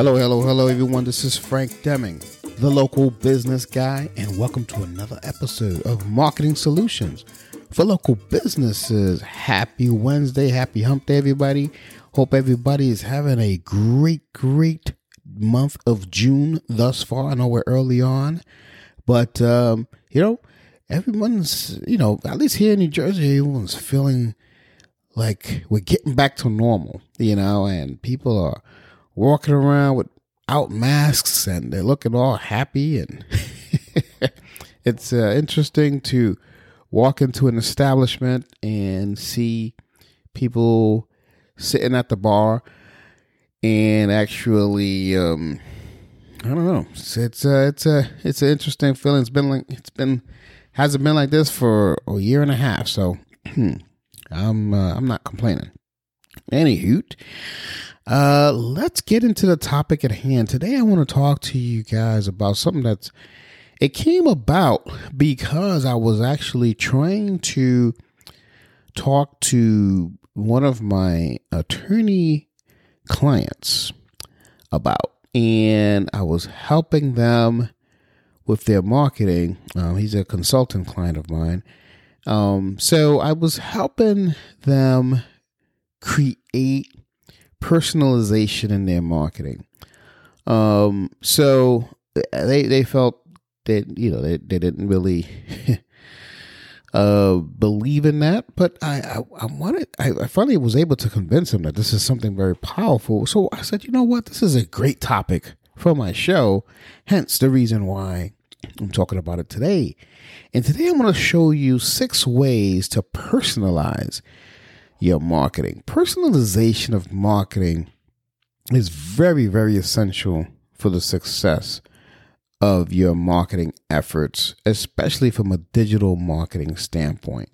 Hello, hello, hello, everyone. This is Frank Deming, the local business guy, and welcome to another episode of Marketing Solutions for Local Businesses. Happy Wednesday, happy hump day, everybody. Hope everybody is having a great, great month of June thus far. I know we're early on, but, um, you know, everyone's, you know, at least here in New Jersey, everyone's feeling like we're getting back to normal, you know, and people are walking around without masks and they're looking all happy and it's uh, interesting to walk into an establishment and see people sitting at the bar and actually um i don't know. It's it's uh, it's a it's an interesting feeling. It's been like it's been hasn't been like this for a year and a half. So i'm uh, i'm not complaining any hoot uh, let's get into the topic at hand. Today, I want to talk to you guys about something that's it came about because I was actually trying to talk to one of my attorney clients about, and I was helping them with their marketing. Um, he's a consultant client of mine. Um, so I was helping them create personalization in their marketing. Um, so they they felt that you know they, they didn't really uh believe in that, but I I, I wanted I, I finally was able to convince them that this is something very powerful. So I said, you know what, this is a great topic for my show. Hence the reason why I'm talking about it today. And today I'm going to show you six ways to personalize your marketing. Personalization of marketing is very, very essential for the success of your marketing efforts, especially from a digital marketing standpoint.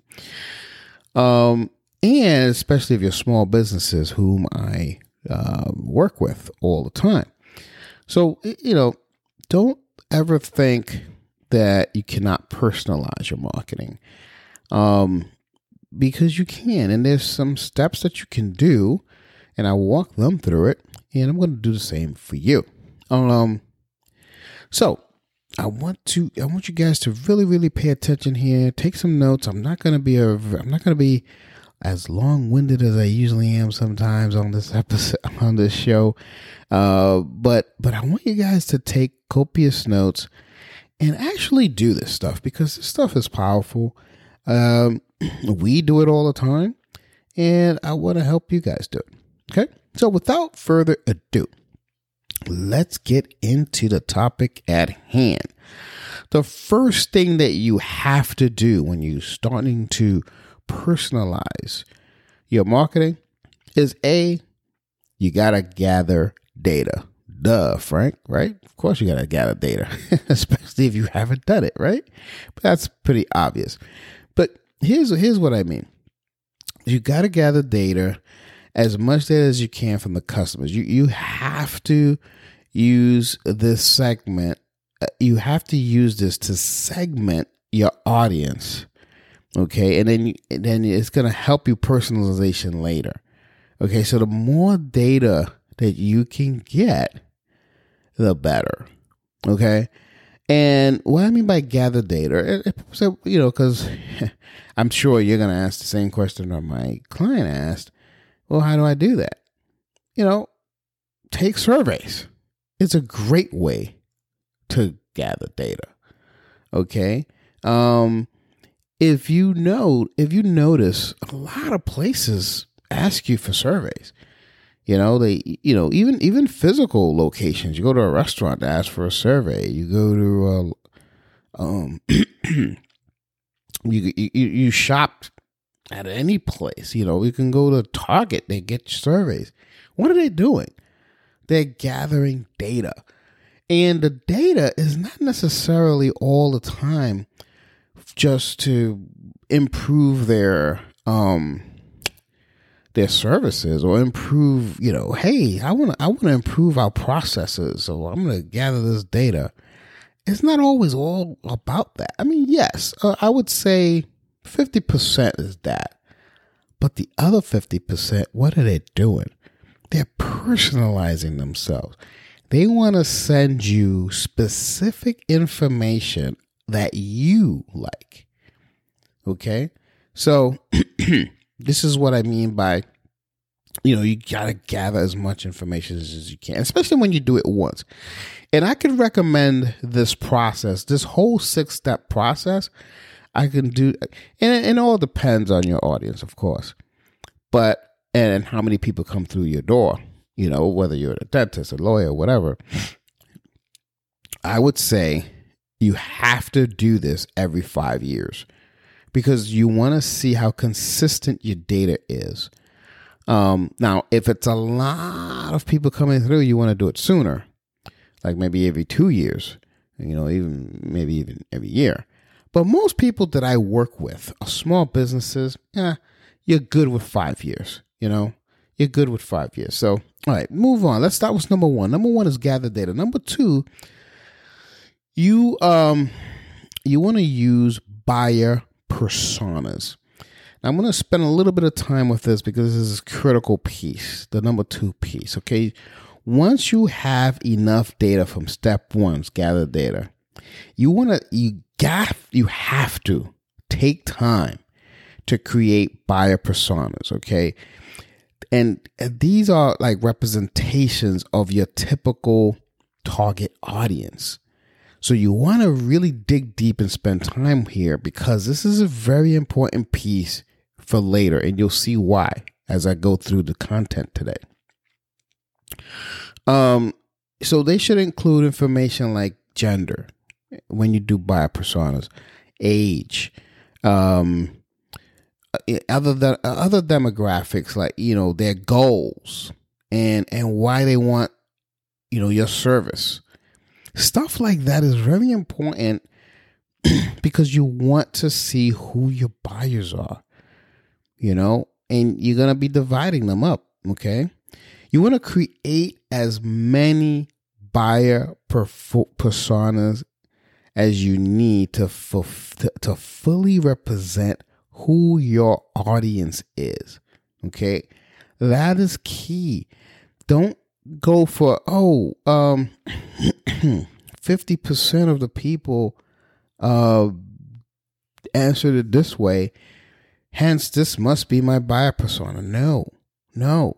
Um, and especially if you're small businesses, whom I uh, work with all the time. So, you know, don't ever think that you cannot personalize your marketing. Um, because you can. And there's some steps that you can do, and I walk them through it, and I'm going to do the same for you. Um, so I want to I want you guys to really really pay attention here. Take some notes. I'm not going to be a I'm not going to be as long winded as I usually am sometimes on this episode on this show. Uh, but but I want you guys to take copious notes and actually do this stuff because this stuff is powerful. Um, we do it all the time, and I want to help you guys do it. Okay. So without further ado, let's get into the topic at hand. The first thing that you have to do when you're starting to personalize your marketing is A, you got to gather data. Duh, Frank, right? Of course, you got to gather data, especially if you haven't done it, right? But that's pretty obvious. Here's here's what I mean. You got to gather data as much data as you can from the customers. You you have to use this segment. uh, You have to use this to segment your audience. Okay, and then and then it's going to help you personalization later. Okay, so the more data that you can get, the better. Okay. And what I mean by gather data, it- it- so, you know, because I'm sure you're going to ask the same question that my client asked. Well, how do I do that? You know, take surveys. It's a great way to gather data. Okay. Um, if you know, if you notice, a lot of places ask you for surveys. You know, they, you know, even even physical locations. You go to a restaurant to ask for a survey. You go to, uh, um, you, you you shop at any place. You know, you can go to Target. They get surveys. What are they doing? They're gathering data, And the data is not necessarily all the time just to improve their um their services or improve, you know, hey, I want to I want to improve our processes, so I'm going to gather this data. It's not always all about that. I mean, yes, uh, I would say 50% is that. But the other 50%, what are they doing? They're personalizing themselves. They want to send you specific information that you like. Okay? So, this is what I mean by you know, you got to gather as much information as you can, especially when you do it once. And I can recommend this process, this whole six step process. I can do, and it all depends on your audience, of course, but and how many people come through your door you know, whether you're a dentist, a lawyer, whatever, I would say you have to do this every five years because you want to see how consistent your data is. Um, now, if it's a lot of people coming through, you want to do it sooner, like maybe every two years, you know, even maybe even every year. But most people that I work with are small businesses. Yeah, you're good with five years, you know, you're good with five years. So all right, move on. Let's start with number one. Number one is gather data. Number two, you um you want to use buyer personas. Now, I'm going to spend a little bit of time with this because this is a critical piece, the number two piece. Okay, once you have enough data from step one, gather data, you want to you got you have to take time to create buyer personas. Okay, and these are like representations of your typical target audience. So you want to really dig deep and spend time here because this is a very important piece for later, and you'll see why as I go through the content today. Um, so they should include information like gender when you do buyer personas, age, um, uh, other than uh, other demographics like you know their goals and and why they want you know your service stuff like that is very important because you want to see who your buyers are you know and you're going to be dividing them up okay you want to create as many buyer personas as you need to, to, to fully represent who your audience is. Okay. That is key. Don't go for, oh, um, 50% of the people uh, answered it this way. Hence, this must be my buyer persona. No, no,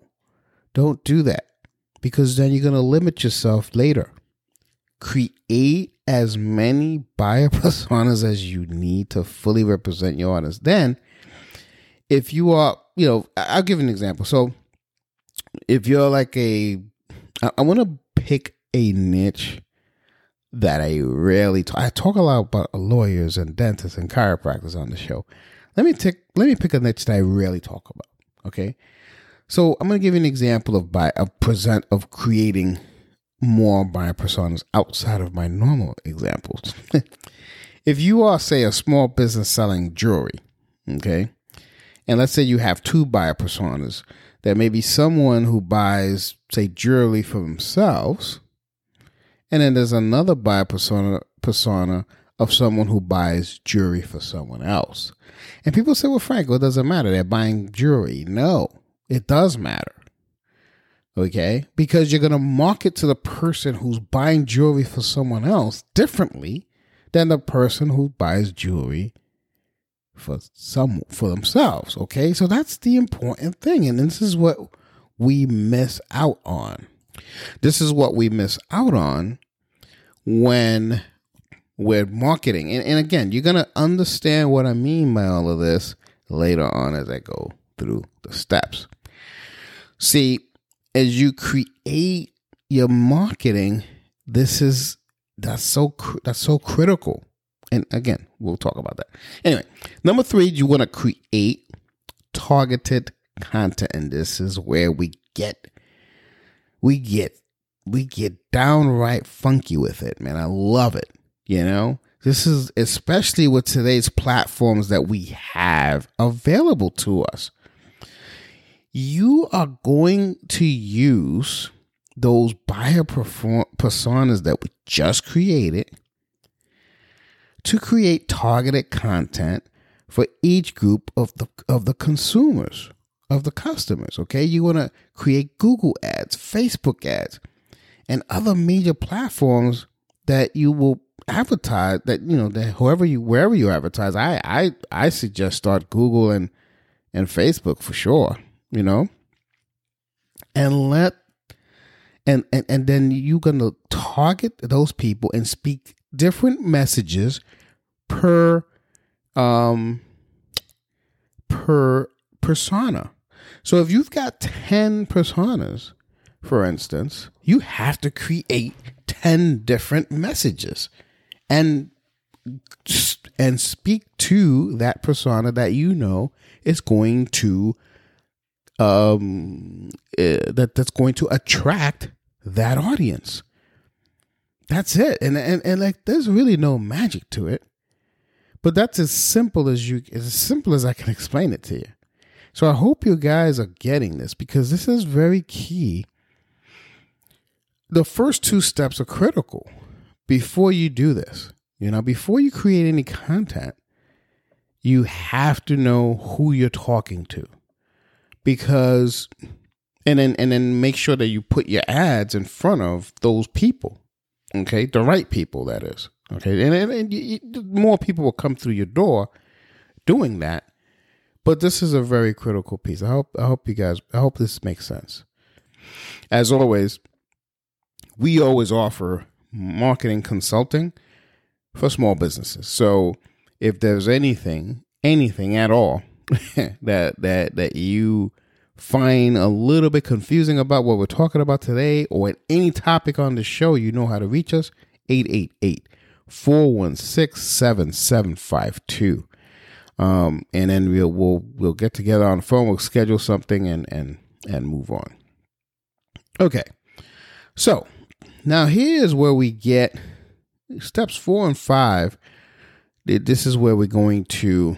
don't do that because then you're going to limit yourself later. Create as many buyer personas as you need to fully represent your audience. Then, if you are, you know, I'll give an example. So, if you're like a, I, I want to pick a niche that I rarely talk. I talk a lot about lawyers and dentists and chiropractors on the show. Let me take, let me pick a niche that I rarely talk about. Okay, so I'm going to give you an example of by of present of creating more buyer personas outside of my normal examples. if you are, say, a small business selling jewelry, okay, and let's say you have two buyer personas, there may be someone who buys, say, jewelry for themselves, and then there's another buyer persona persona of someone who buys jewelry for someone else. And people say, well, Frank, it doesn't matter. They're buying jewelry. No, it does matter. Okay? Because you're going to market to the person who's buying jewelry for someone else differently than the person who buys jewelry for some for themselves, okay? So that's the important thing and this is what we miss out on. This is what we miss out on when we're marketing. And, and again, you're going to understand what I mean by all of this later on as I go through the steps. See, as you create your marketing, this is that's so that's so critical. And again, we'll talk about that. Anyway, number three, you want to create targeted content, and this is where we get we get we get downright funky with it, man. I love it. You know, this is especially with today's platforms that we have available to us. You are going to use those buyer personas that we just created to create targeted content for each group of the of the consumers of the customers okay? You want to create google ads facebook ads and other major platforms that you will advertise that you know that whoever you wherever you advertise i i i suggest start google and and facebook for sure you know? And let and and, and then you're gonna target those people and speak different messages per um per persona. So if you've got 10 personas for instance you have to create 10 different messages and and speak to that persona that you know is going to um uh, that that's going to attract that audience. That's it. And, and and like there's really no magic to it but that's as simple as you as simple as i can explain it to you so i hope you guys are getting this because this is very key the first two steps are critical before you do this. You know, before you create any content, you have to know who you're talking to. Because and then and then make sure that you put your ads in front of those people. Okay? The right people that is. Okay? And, and, and you, more people will come through your door doing that. But this is a very critical piece. I hope I hope you guys I hope this makes sense. As always, we always offer marketing consulting for small businesses. So if there's anything, anything at all that that that you find a little bit confusing about what we're talking about today or any topic on the show, you know how to reach us 888 416 7752. Um, and then we'll we'll we'll get together on the phone. We'll schedule something and and and move on. Okay, so now, here's where we get steps four and five. This is where we're going to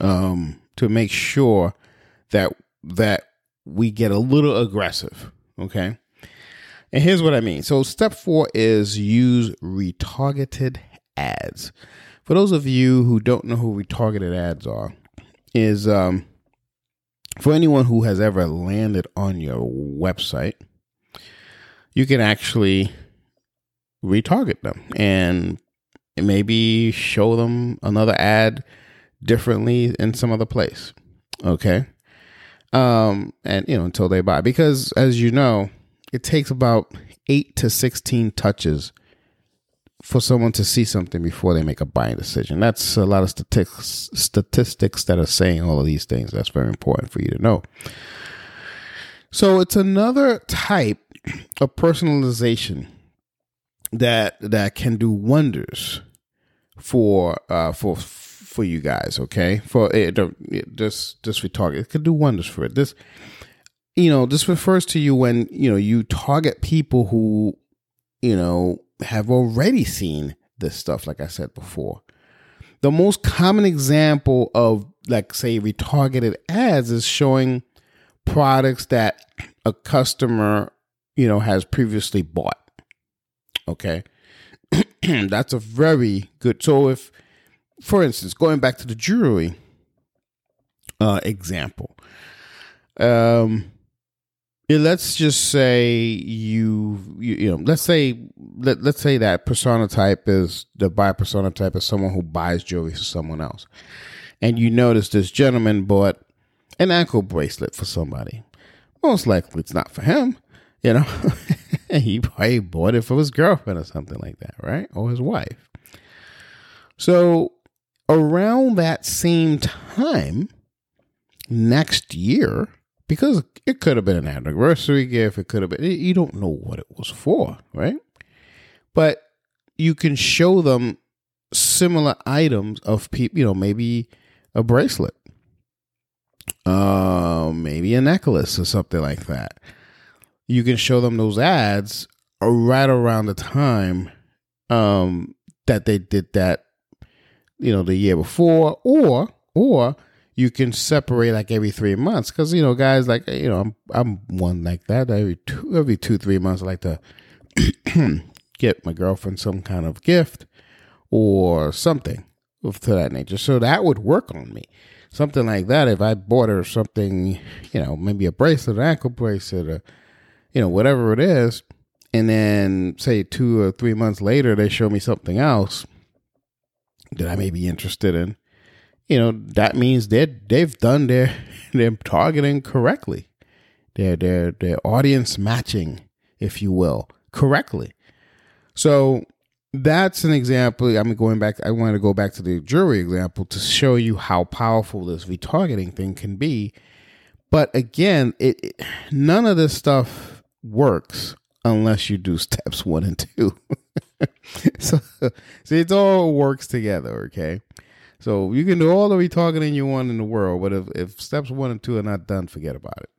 um to make sure that that we get a little aggressive. Okay. And here's what I mean. So step four is use retargeted ads. For those of you who don't know who retargeted ads are, is um for anyone who has ever landed on your website you can actually retarget them and maybe show them another ad differently in some other place. Okay. Um, and you know, until they buy. Because as you know, it takes about eight to sixteen touches for someone to see something before they make a buying decision. That's a lot of statistics statistics that are saying all of these things. That's very important for you to know. So it's another type of personalization that that can do wonders for uh for for you guys okay for it just just we target it could do wonders for it this you know this refers to you when you know you target people who you know have already seen this stuff like i said before the most common example of like say retargeted ads is showing products that a customer you know, has previously bought. Okay. That's a very good. So if, for instance, going back to the jewelry uh, example, um, let's just say you, you, you know, let's say let, let's say that persona type is the buyer persona type is someone who buys jewelry for someone else, and you notice this gentleman bought an ankle bracelet for somebody. Most likely, it's not for him you know, he probably bought it for his girlfriend or something like that, right? Or his wife. So around that same time next year, because it could have been an anniversary gift, it could have been, you don't know what it was for, right? But you can show them similar items of people, you know, maybe a bracelet, uh, maybe a necklace or something like that you can show them those ads right around the time um, that they did that, you know, the year before, or or you can separate like every three months because you know guys like you know I'm I'm one like that every two every two three months I like to get my girlfriend some kind of gift or something of to that nature. So that would work on me. Something like that. If I bought her something, you know, maybe a bracelet, an ankle bracelet, or you know, whatever it is, and then say two or three months later they show me something else that I may be interested in, you know, that means they they've done their their targeting correctly. Their their their audience matching, if you will, correctly. So that's an example. I'm going back. I want to go back to the jewelry example to show you how powerful this retargeting thing can be. But again, it, it none of this stuff works unless you do steps one and two. so, so it all works together. Okay. So you can do all the retargeting you want in the world, but if, if steps one and two are not done, forget about it.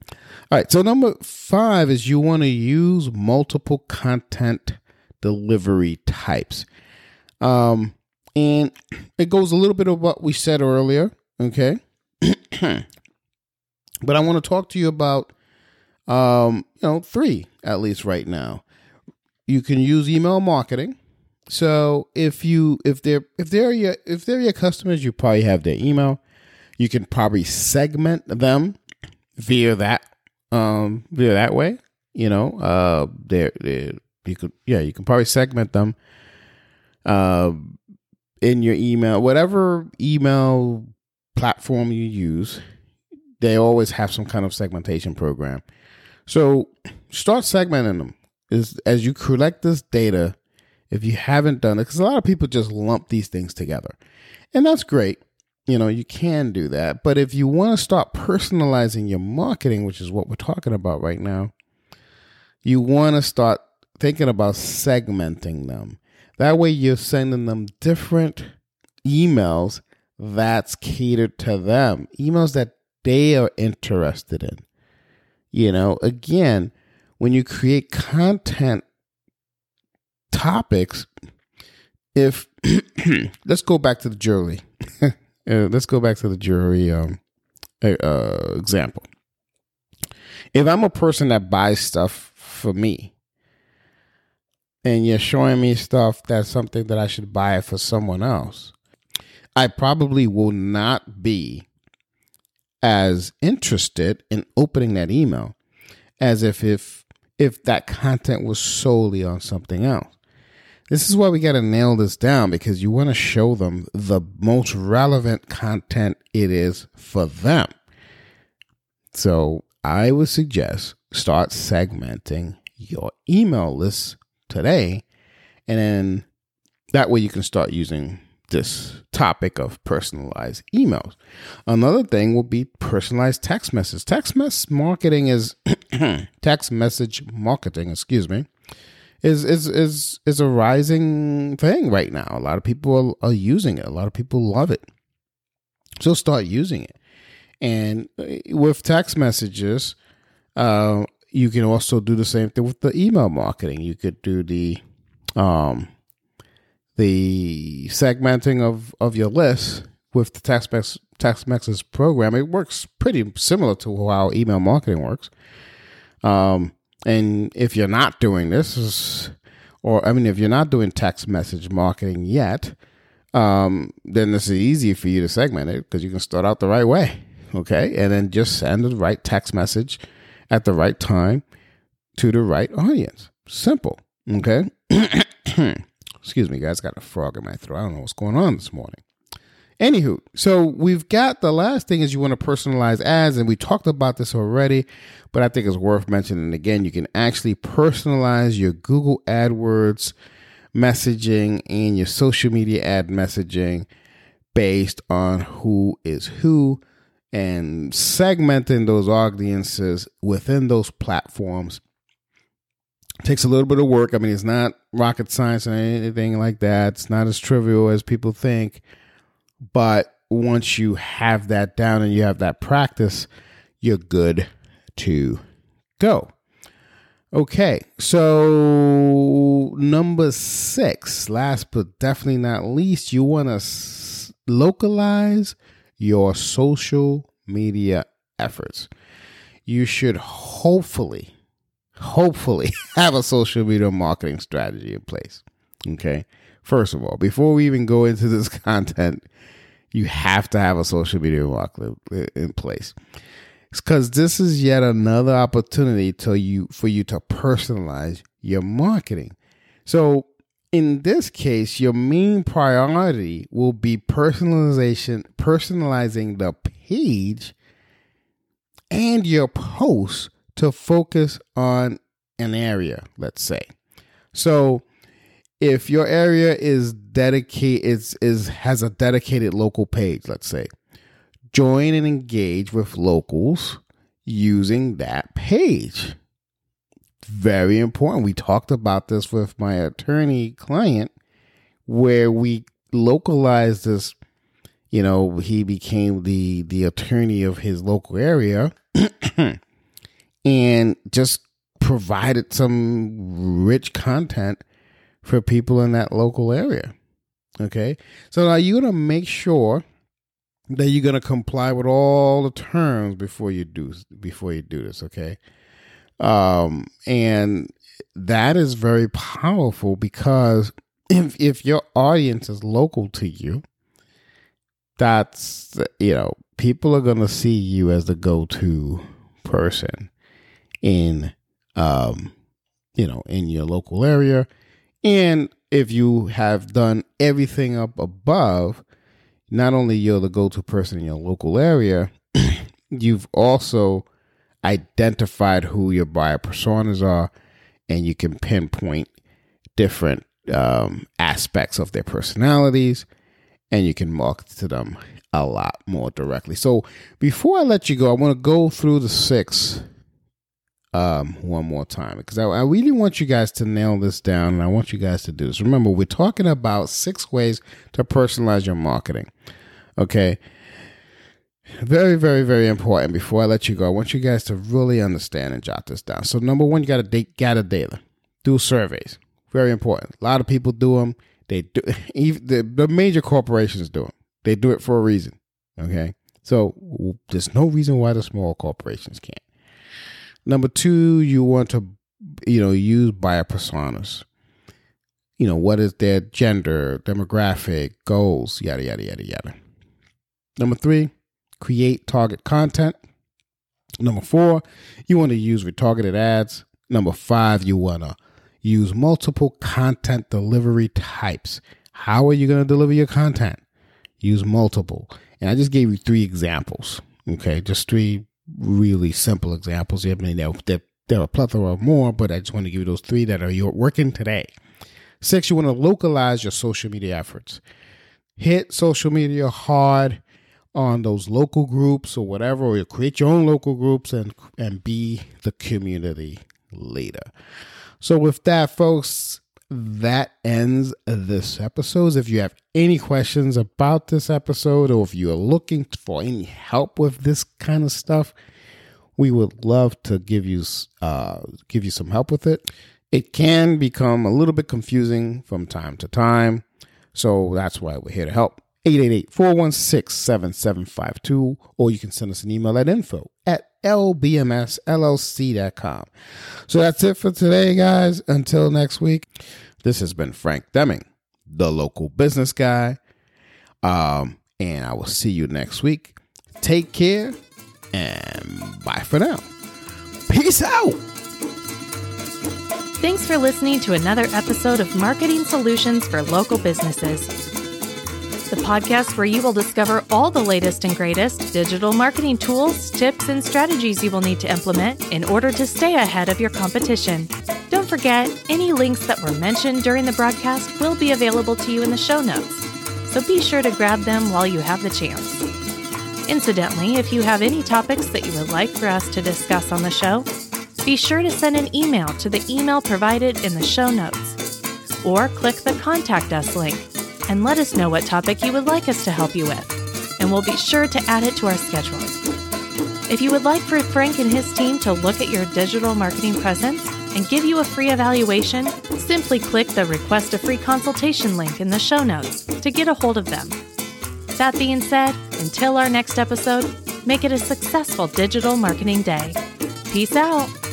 All right. So number five is you want to use multiple content delivery types. Um, and it goes a little bit of what we said earlier. Okay. but I want to talk to you about, um, you know, three at least right now. You can use email marketing. So if you if they're if they're your if they're your customers, you probably have their email. You can probably segment them via that um via that way. You know, uh, they're, they're you could yeah you can probably segment them uh, in your email whatever email platform you use they always have some kind of segmentation program so start segmenting them is as you collect this data if you haven't done it because a lot of people just lump these things together and that's great you know you can do that but if you want to start personalizing your marketing which is what we're talking about right now you want to start thinking about segmenting them. That way, you're sending them different emails that's catered to them, emails that they are interested in. You know, again, when you create content topics, if let's go back to the jury uh, let's go back to the jury um, uh, example. If I'm a person that buys stuff for me, and you're showing me stuff that's something that I should buy for someone else, I probably will not be as interested in opening that email as if if if that content was solely on something else. This is why we got to nail this down because you want to show them the most relevant content it is for them. So I would suggest start segmenting your email list today. And then that way you can start using this topic of personalized emails. Another thing will be personalized text message. Text mess marketing is text message marketing, excuse me, is is is is a rising thing right now. A lot of people are, are using it. A lot of people love it. So start using it. And uh, with text messages, uh, you can also do the same thing with the email marketing. You could do the um the segmenting of of your list with the text text message program. It works pretty similar to how email marketing works. Um, and if you're not doing this, is, or I mean, if you're not doing text message marketing yet, um, then this is easy for you to segment it because you can start out the right way. Okay, and then just send the right text message at the right time to the right audience. Simple. Okay. Excuse me, guys. Got a frog in my throat. I don't know what's going on this morning. Anywho, so we've got the last thing is you want to personalize ads, and we talked about this already, but I think it's worth mentioning again. You can actually personalize your Google AdWords messaging and your social media ad messaging based on who is who and segmenting those audiences within those platforms takes a little bit of work. I mean, it's not rocket science or anything like that. It's not as trivial as people think. But once you have that down and you have that practice, you're good to go. Okay, so number six, last but definitely not least, you want to s- localize your social media efforts. You should hopefully, hopefully have a social media marketing strategy in place. Okay, first of all, before we even go into this content, you have to have a social media marketing in place because this is yet another opportunity to you for you to personalize your marketing. So in this case, your main priority will be personalization, personalizing the page and your posts to focus on an area, let's say. So if your area is dedicated is, is has a dedicated local page, let's say, join and engage with locals using that page. Very important. We talked about this with my attorney client where we localized this you know he became the the attorney of his local area and just provided some rich content for people in that local area okay? So now you're going to make sure that you're going to comply with all the terms before you do before you do this okay? Um and that is very powerful because if if your audience is local to you that's you know people are going to see you as the go-to person in um you know in your local area and if you have done everything up above not only you're the go-to person in your local area, you've also identified who your buyer personas are, and you can pinpoint different um, aspects of their personalities, and you can market to them a lot more directly. So before I let you go, I want to go through the six um, one more time because I, I, really want you guys to nail this down and I want you guys to do this. Remember, we're talking about six ways to personalize your marketing. Okay. Very, very, very important. Before I let you go, I want you guys to really understand and jot this down. So, number one, you got to gather data, do surveys. Very important. A lot of people do them. They do. Even the, the major corporations do them. They do it for a reason. Okay. So there's no reason why the small corporations can't. Number two, you want to, you know, use buyer personas. You know, what is their gender, demographic, goals, yada, yada, yada, yada. Number three, create target content. Number four, you want to use retargeted ads. Number five, you want to use multiple content delivery types. How are you going to deliver your content? Use multiple. And I just gave you three examples. Okay, just three really simple examples. I mean, there, there, there are a plethora of more, but I just want to give you those three that are your working today. Six, you want to localize your social media efforts. Hit social media hard on those local groups or whatever, or you create your own local groups and and be the community leader. So with that, folks, that ends this episode. If you have any questions about this episode or if you are looking for any help with this kind of stuff, we would love to give you uh, give you some help with it. It can become a little bit confusing from time to time, so that's why we're here to help. 888-416-7752 or you can send us an email at info at lbmsllc.com. So that's it for today, guys. Until next week, this has been Frank Deming, the local business guy. Um, and I will see you next week. Take care and bye for now. Peace out. Thanks for listening to another episode of Marketing Solutions for Local Businesses the podcast where you will discover all the latest and greatest digital marketing tools, tips, and strategies you will need to implement in order to stay ahead of your competition. Don't forget, any links that were mentioned during the broadcast will be available to you in the show notes, so be sure to grab them while you have the chance. Incidentally, if you have any topics that you would like for us to discuss on the show, be sure to send an email to the email provided in the show notes or click the Contact Us link and let us know what topic you would like us to help you with, and we'll be sure to add it to our schedule. If you would like for Frank and his team to look at your digital marketing presence and give you a free evaluation, simply click the Request a Free Consultation link in the show notes to get a hold of them. That being said, until our next episode, make it a successful digital marketing day. Peace out.